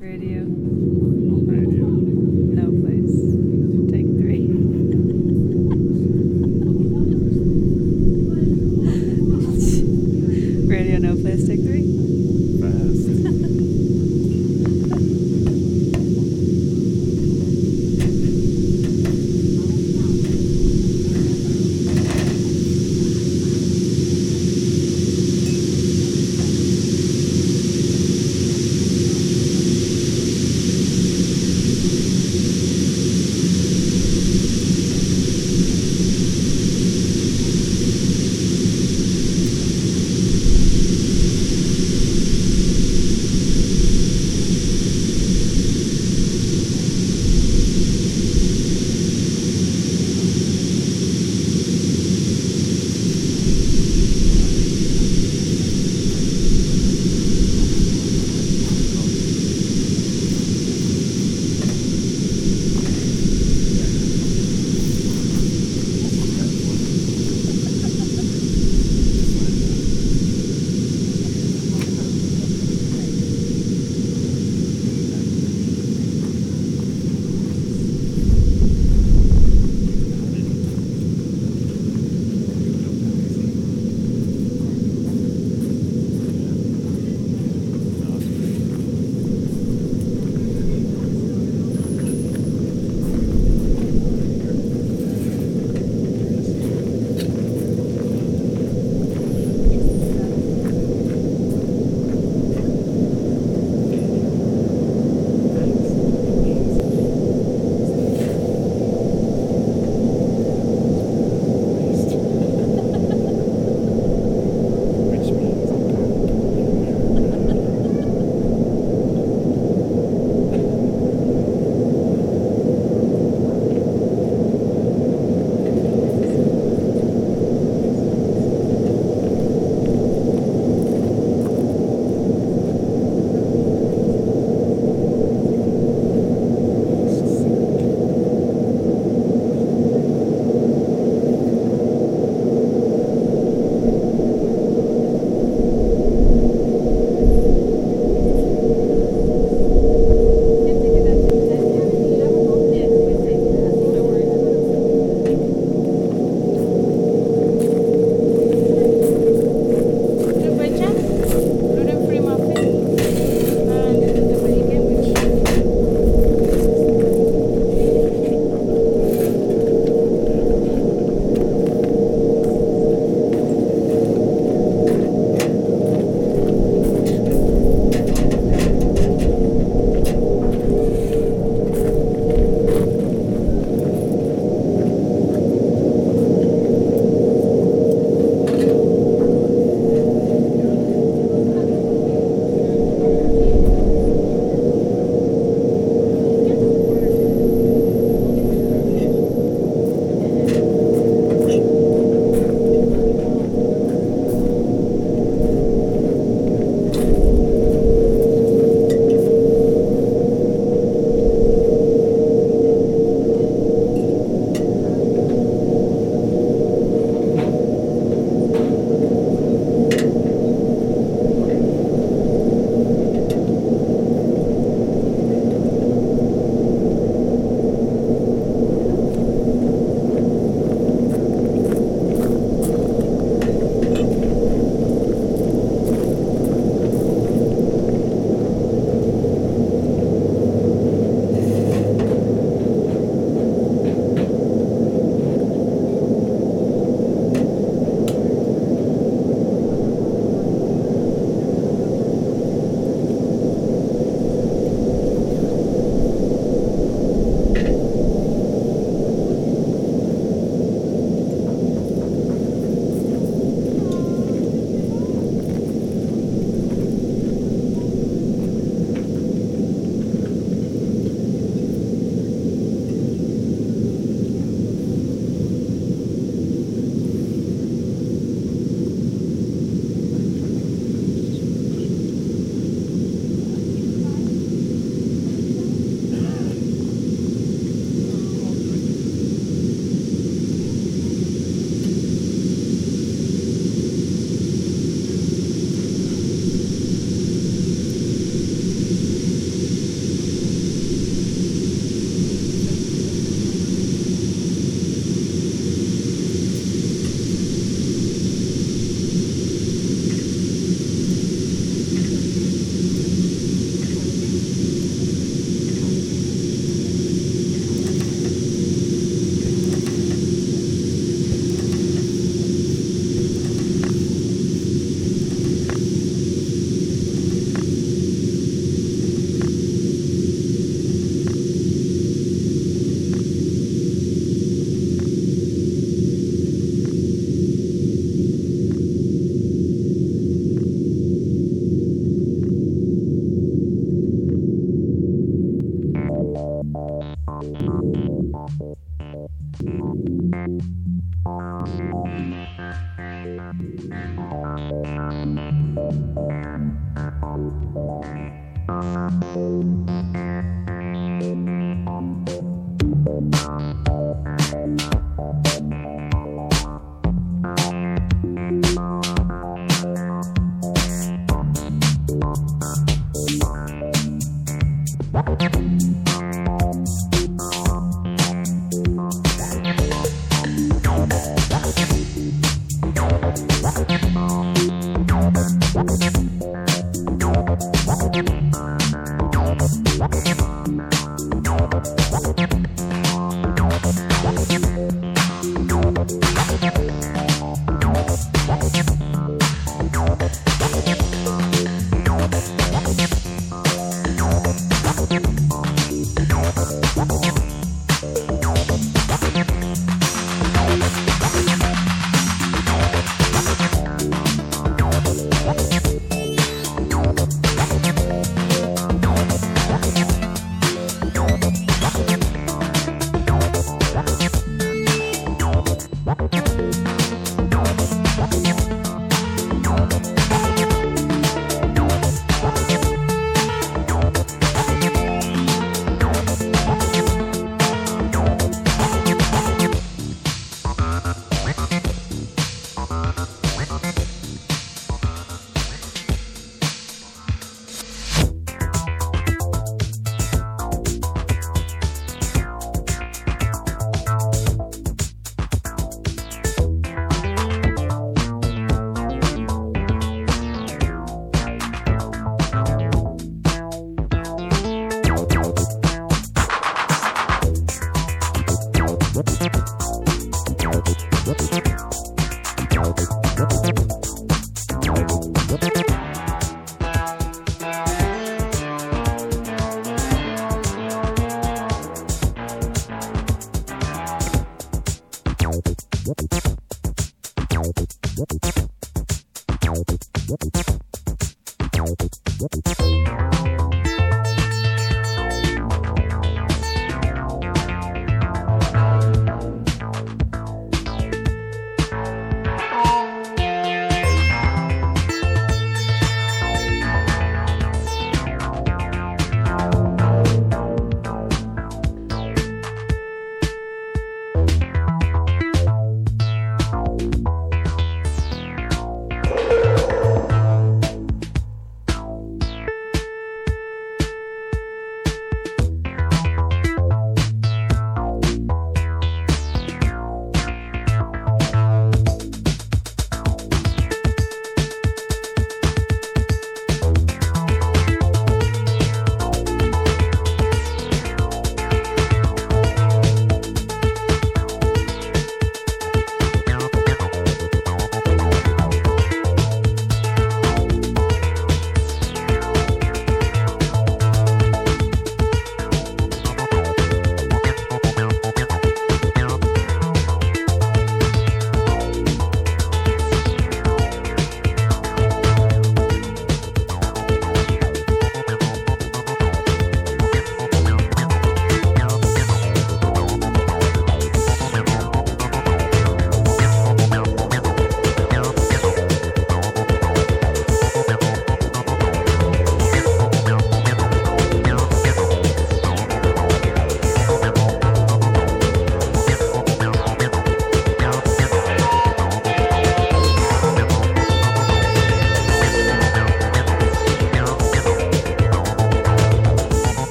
Radio.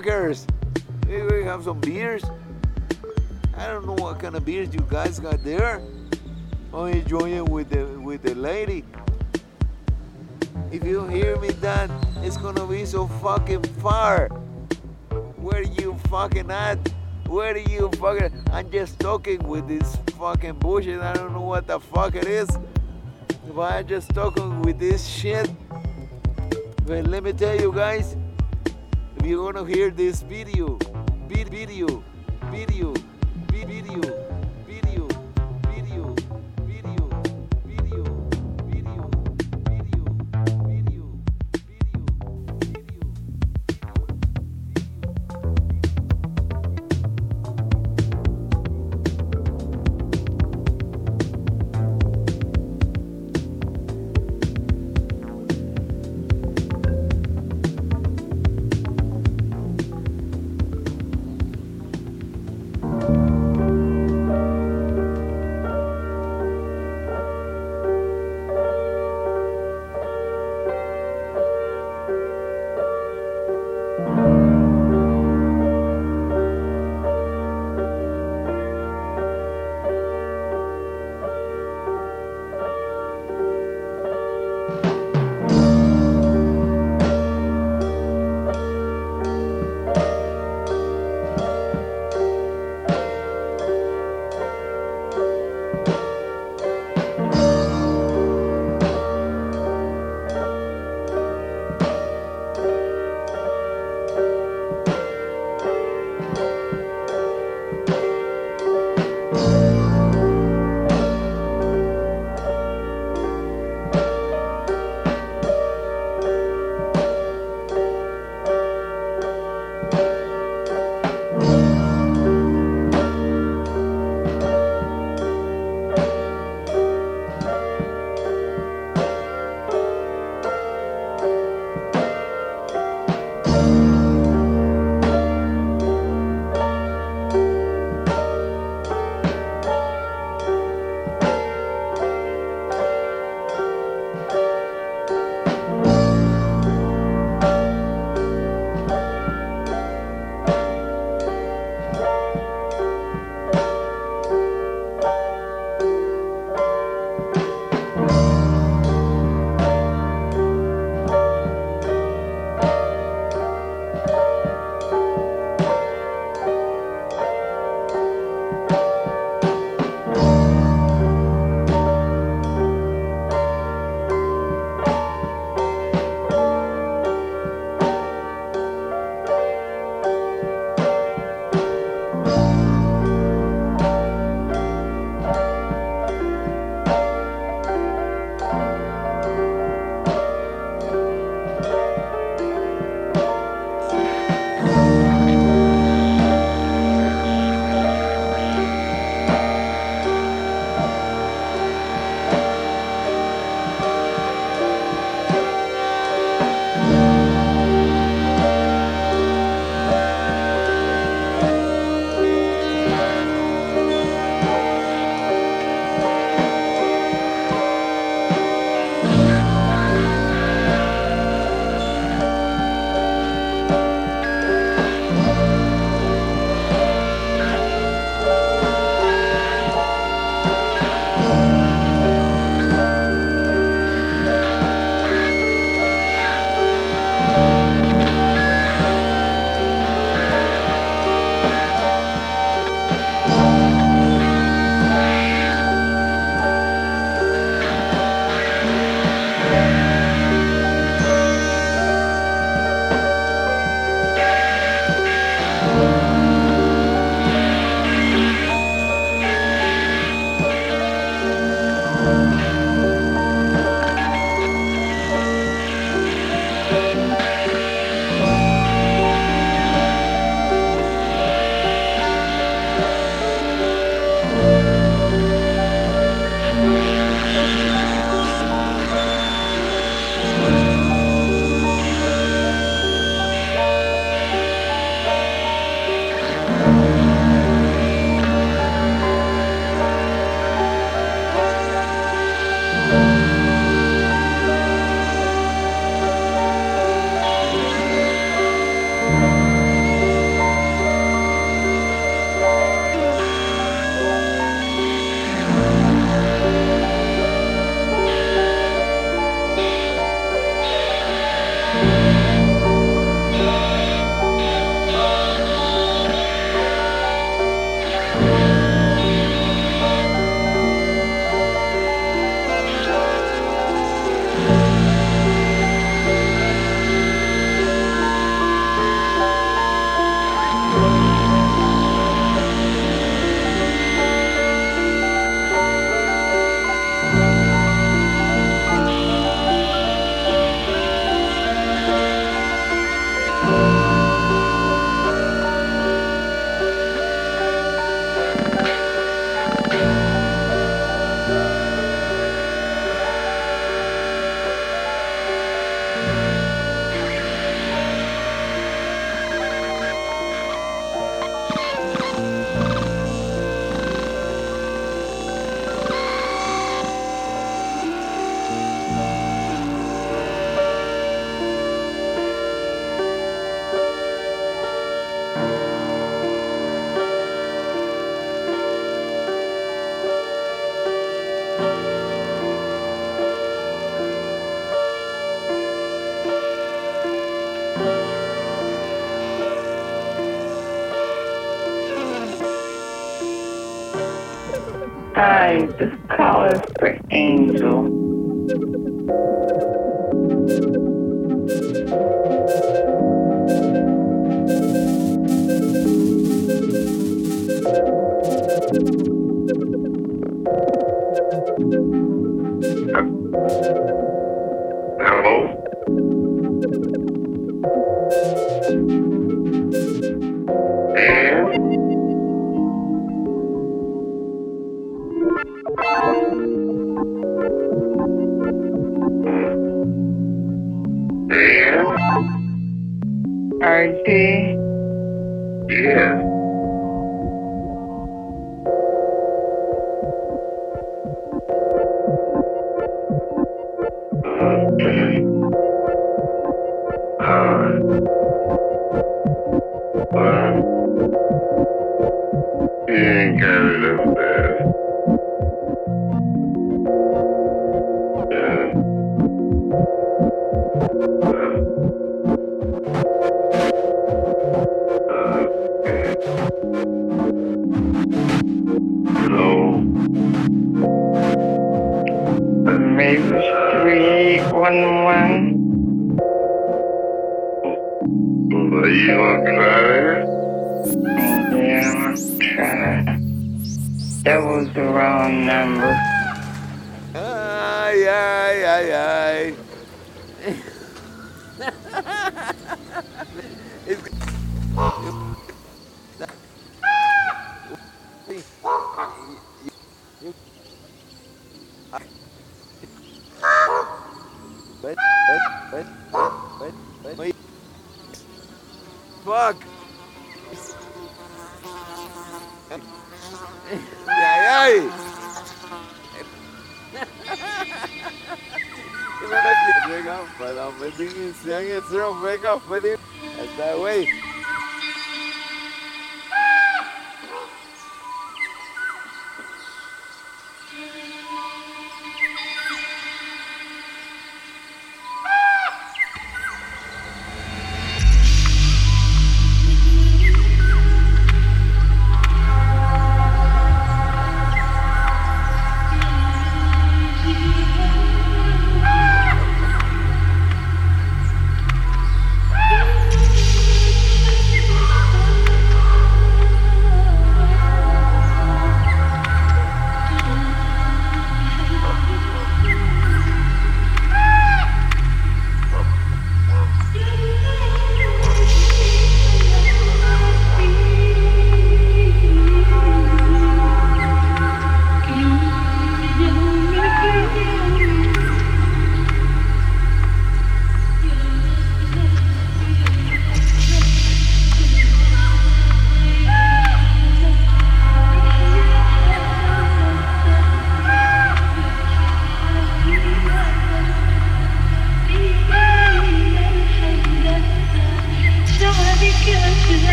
Fuckers. Maybe we have some beers. I don't know what kind of beers you guys got there. I'm enjoying with the with the lady. If you hear me, Dan, it's gonna be so fucking far. Where are you fucking at? Where are you fucking? I'm just talking with this fucking bullshit. I don't know what the fuck it is. But I'm just talking with this shit. But let me tell you guys, you're gonna hear this video, That was the wrong number. Ay, ay, ay, ay. It's-. Fuck. Ay, llega para o medinho se esse um mega foi essa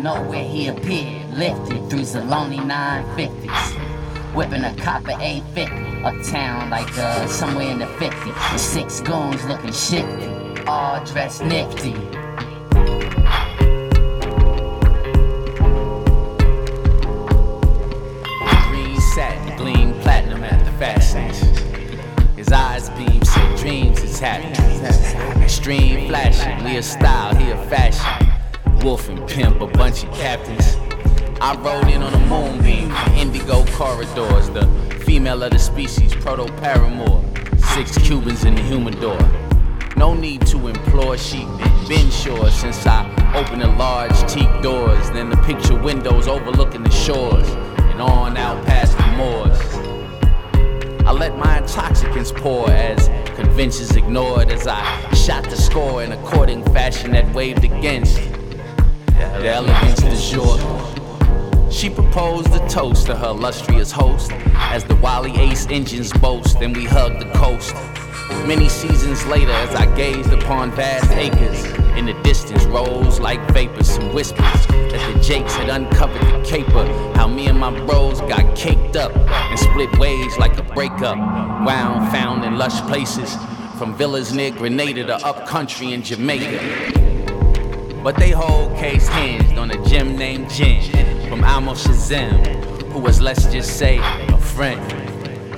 From nowhere he appeared, lifted through Zaloni 950s. Whipping a copper 850 uptown like uh, somewhere in the 50s. With six goons looking shifty, all dressed nifty. Green satin, gleam platinum at the fastness. His eyes beam, said dreams is happening. Extreme flashing, Leah style, he a fashion. Wolf and pimp, a bunch of captains. I rode in on a moonbeam, indigo corridors, the female of the species, proto paramour. Six Cubans in the humidor. No need to implore, she been sure since I opened the large teak doors. Then the picture windows overlooking the shores and on out past the moors. I let my intoxicants pour as conventions ignored as I shot the score in a courting fashion that waved against elegance du jour. She proposed a toast to her illustrious host as the Wally Ace engines boast, and we hugged the coast. Many seasons later, as I gazed upon vast acres, in the distance rose like vapors, some whispers that the Jakes had uncovered the caper. How me and my bros got caked up and split ways like a breakup. Wound found in lush places, from villas near Grenada to upcountry in Jamaica. But they whole case hinged on a gem named Jin from Almo Shazam, who was, let's just say, a friend.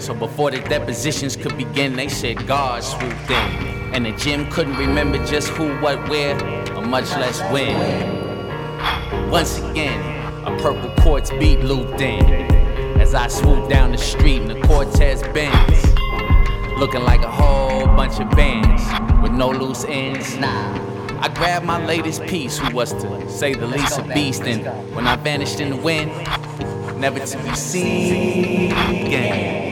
So before the depositions could begin, they said God swooped in. And the gym couldn't remember just who, what, where, or much less when. Once again, a purple quartz beat looped in. As I swooped down the street in the Cortez Benz. Looking like a whole bunch of bands with no loose ends. Nah, I grabbed my latest piece, who was to say the least a beast, and when I vanished in the wind, never to be seen again.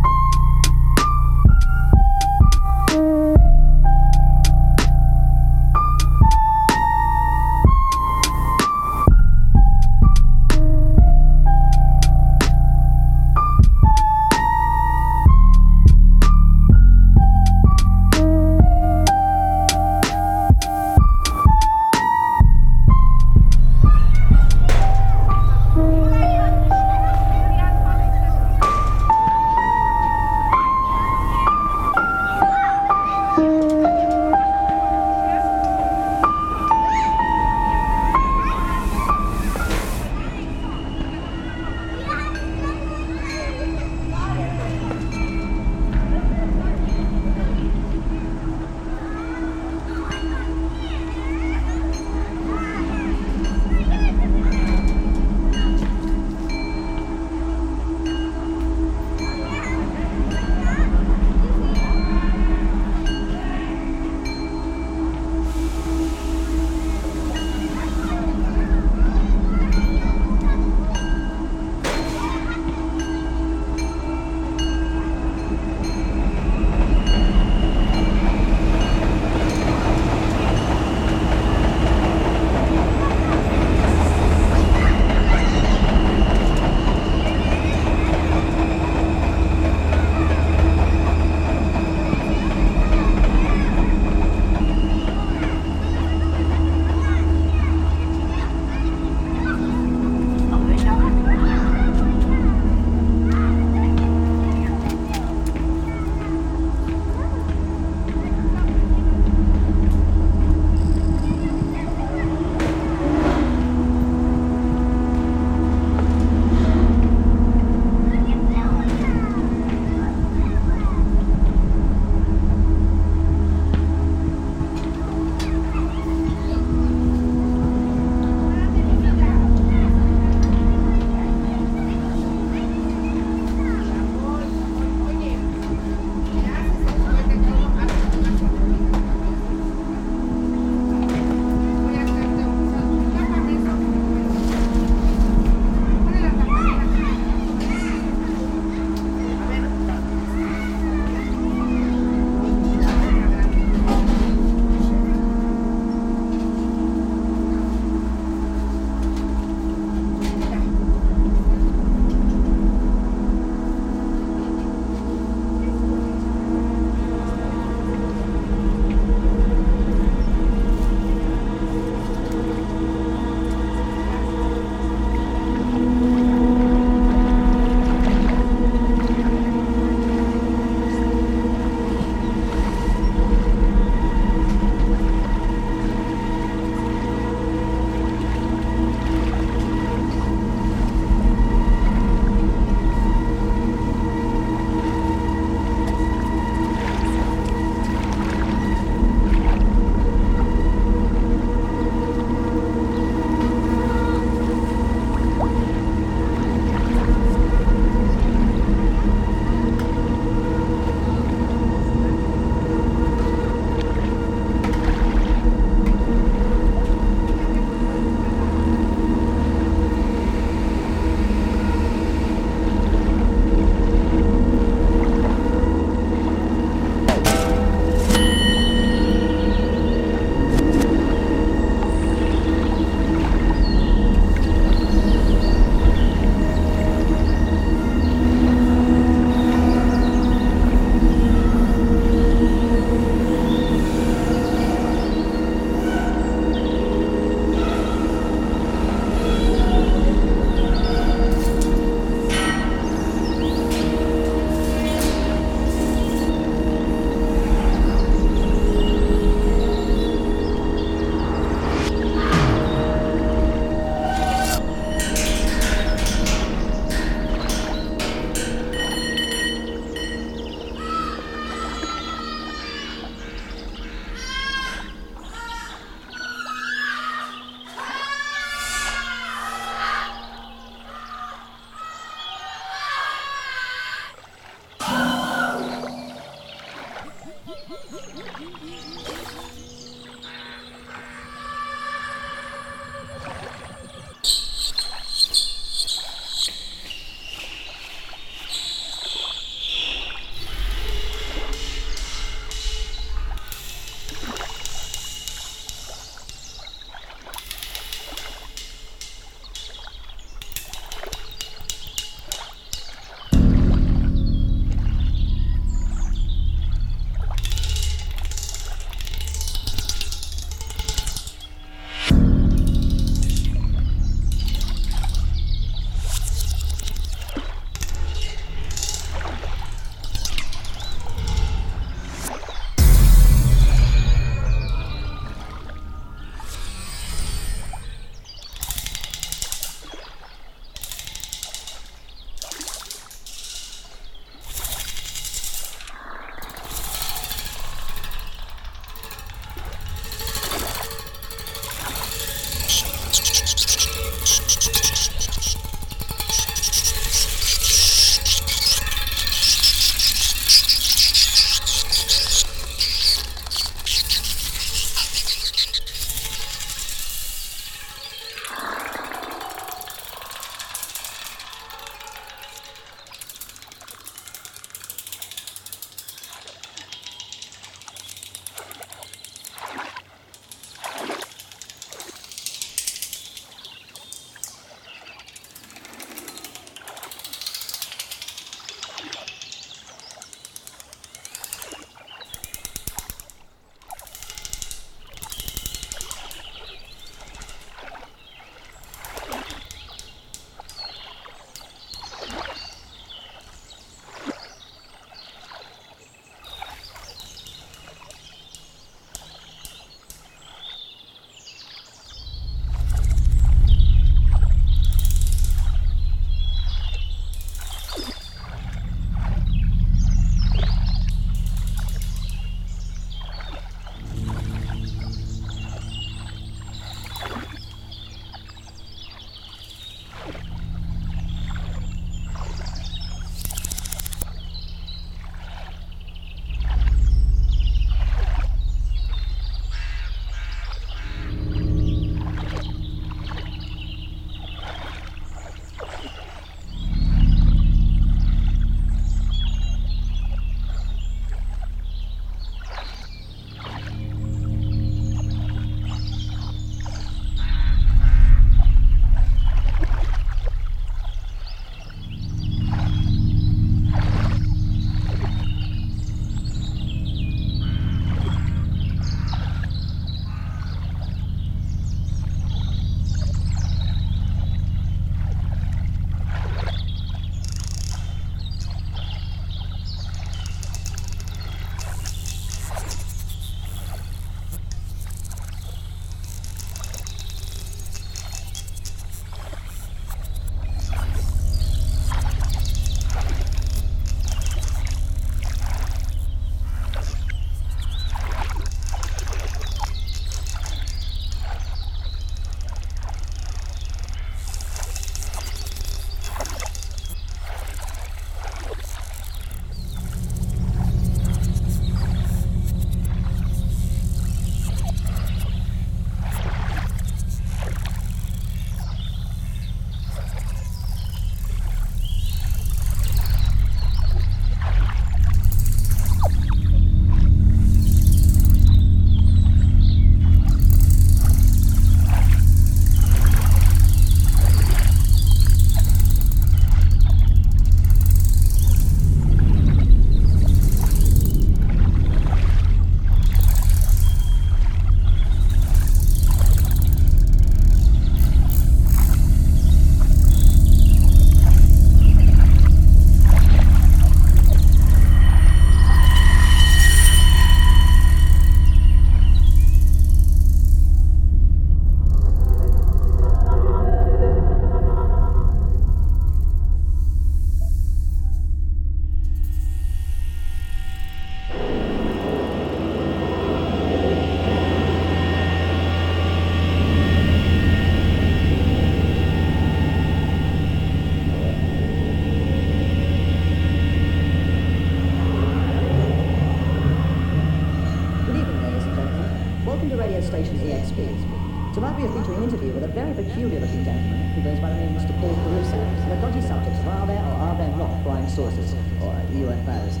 With a very peculiar looking gentleman who goes by the name of Mr. Paul Caruso. The dodgy subjects of are there or are there not flying saucers or UFOs?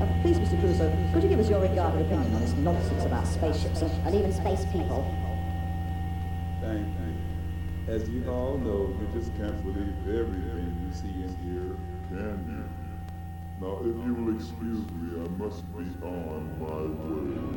Uh, please, Mr. Caruso, could you give us your regarded opinion on this nonsense about spaceships and, and even space people? Thank you. As you all know, you just can't believe everything you see and hear, can you? Now, if you will excuse me, I must be on my way.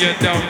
You don't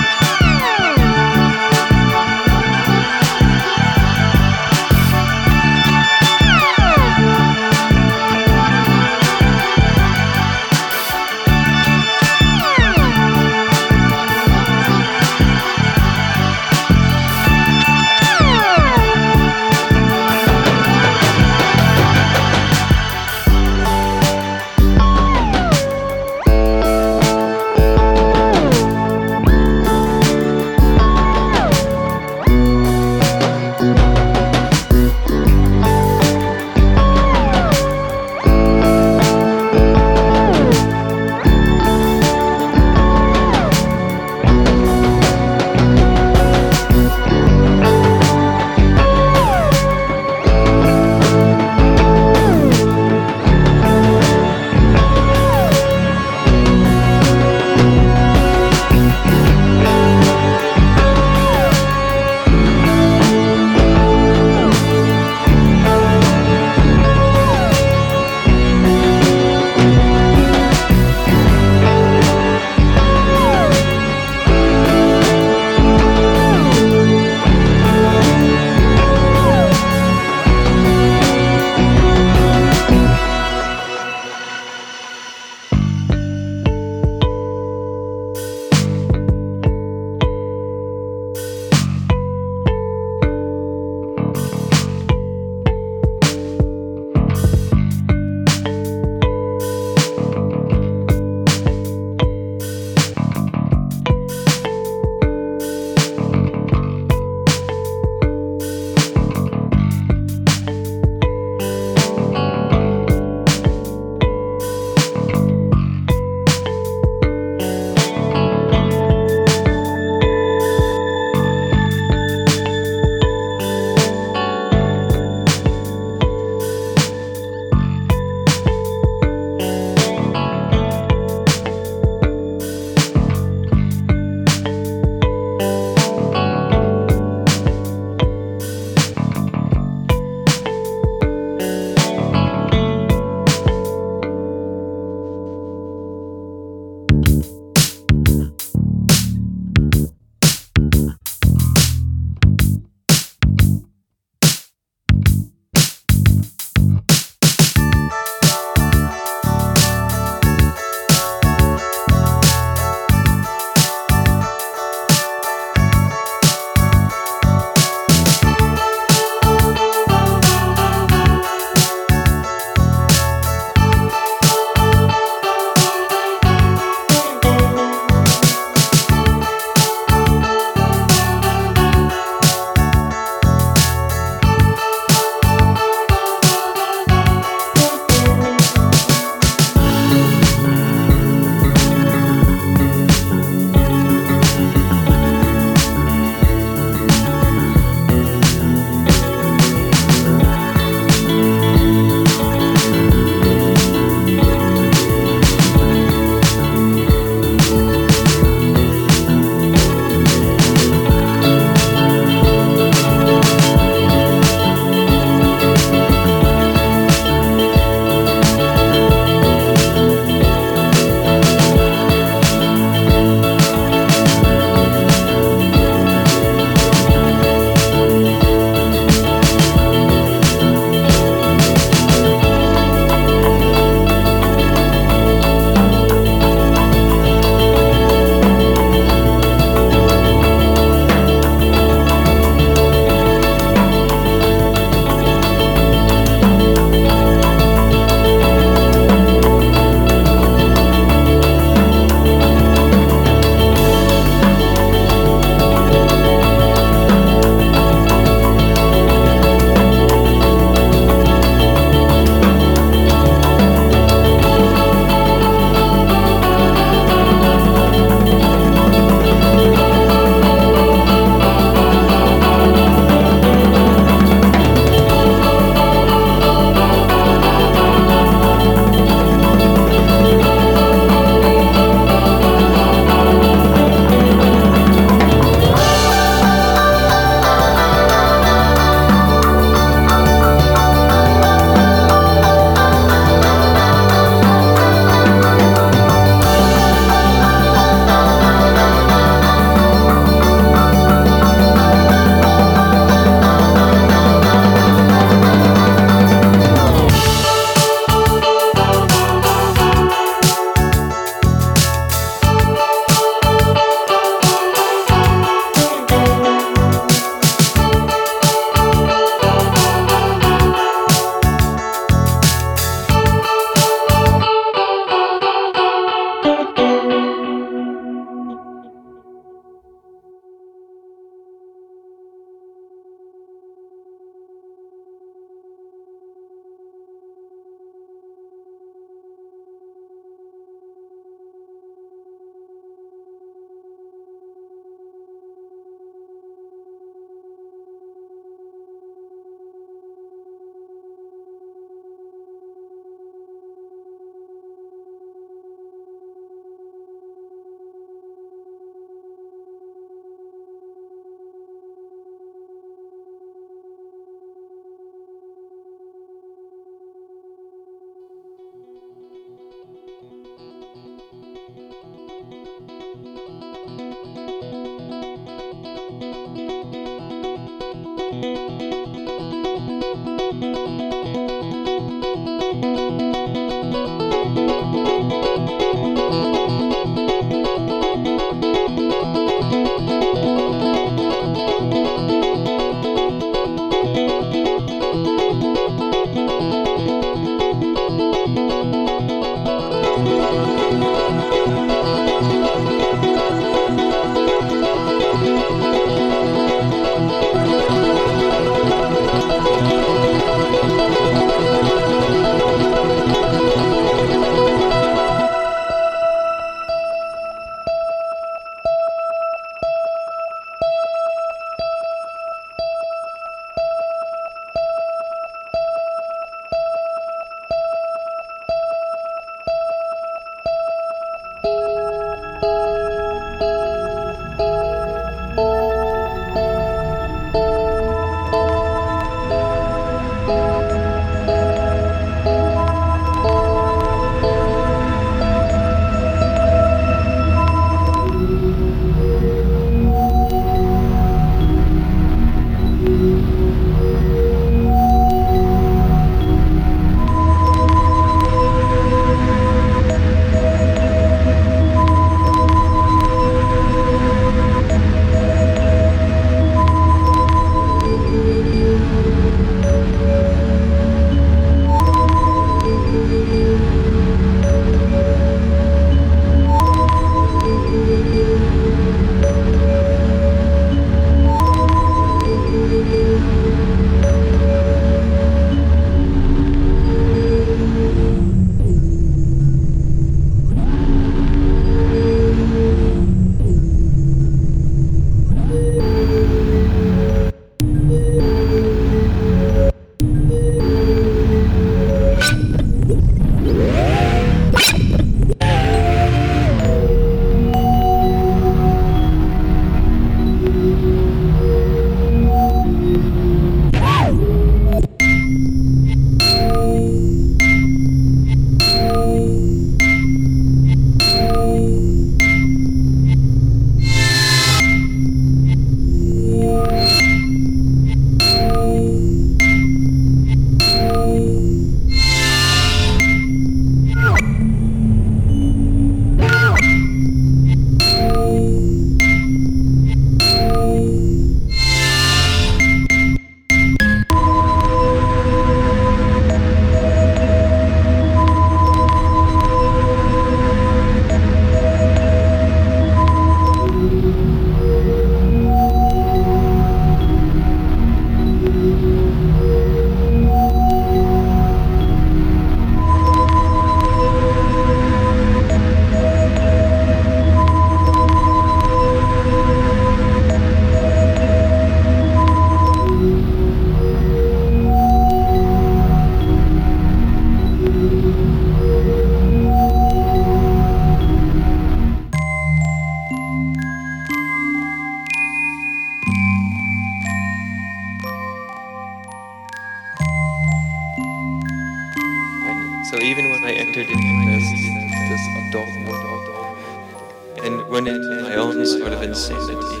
sort of insanity,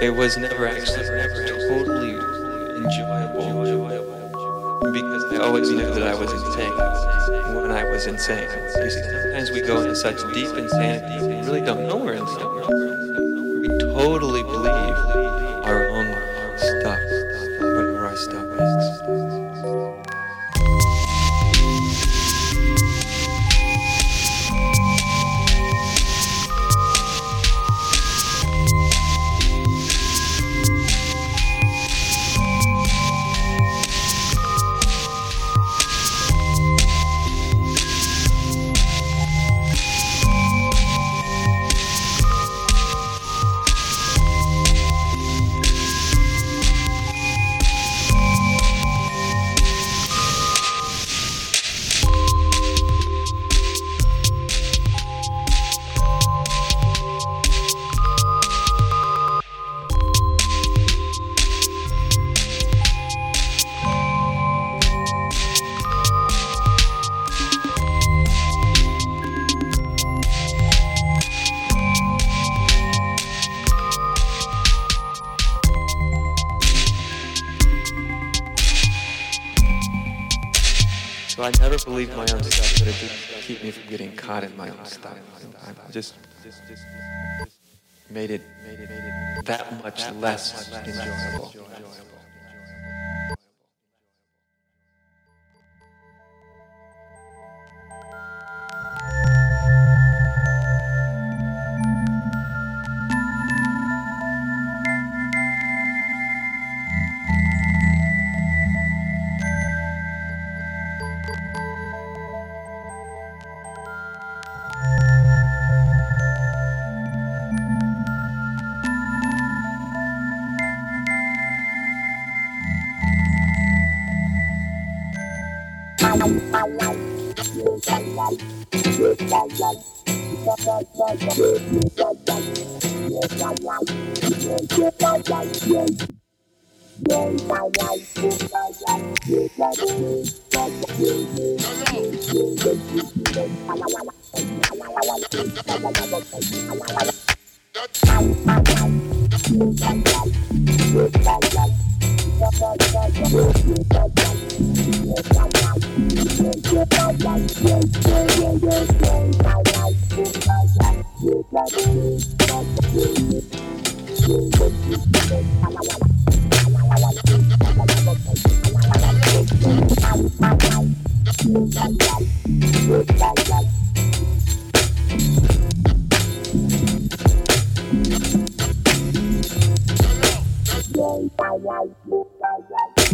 it was never actually totally enjoyable because I always knew that I was insane when I was insane. You see, sometimes we go into such deep insanity we really don't know where we're insane. We totally believe Just, just, just made it, made it, made it that much less enjoyable. That's wow.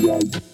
Yeah.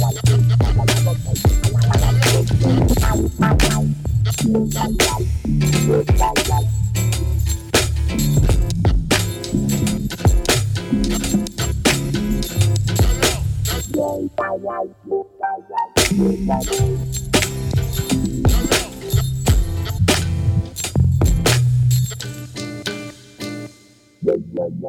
Yeah, yeah, yeah.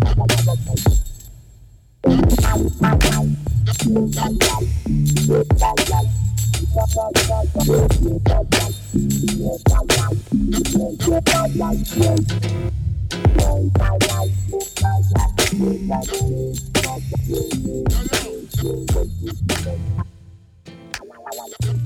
Yo, yo.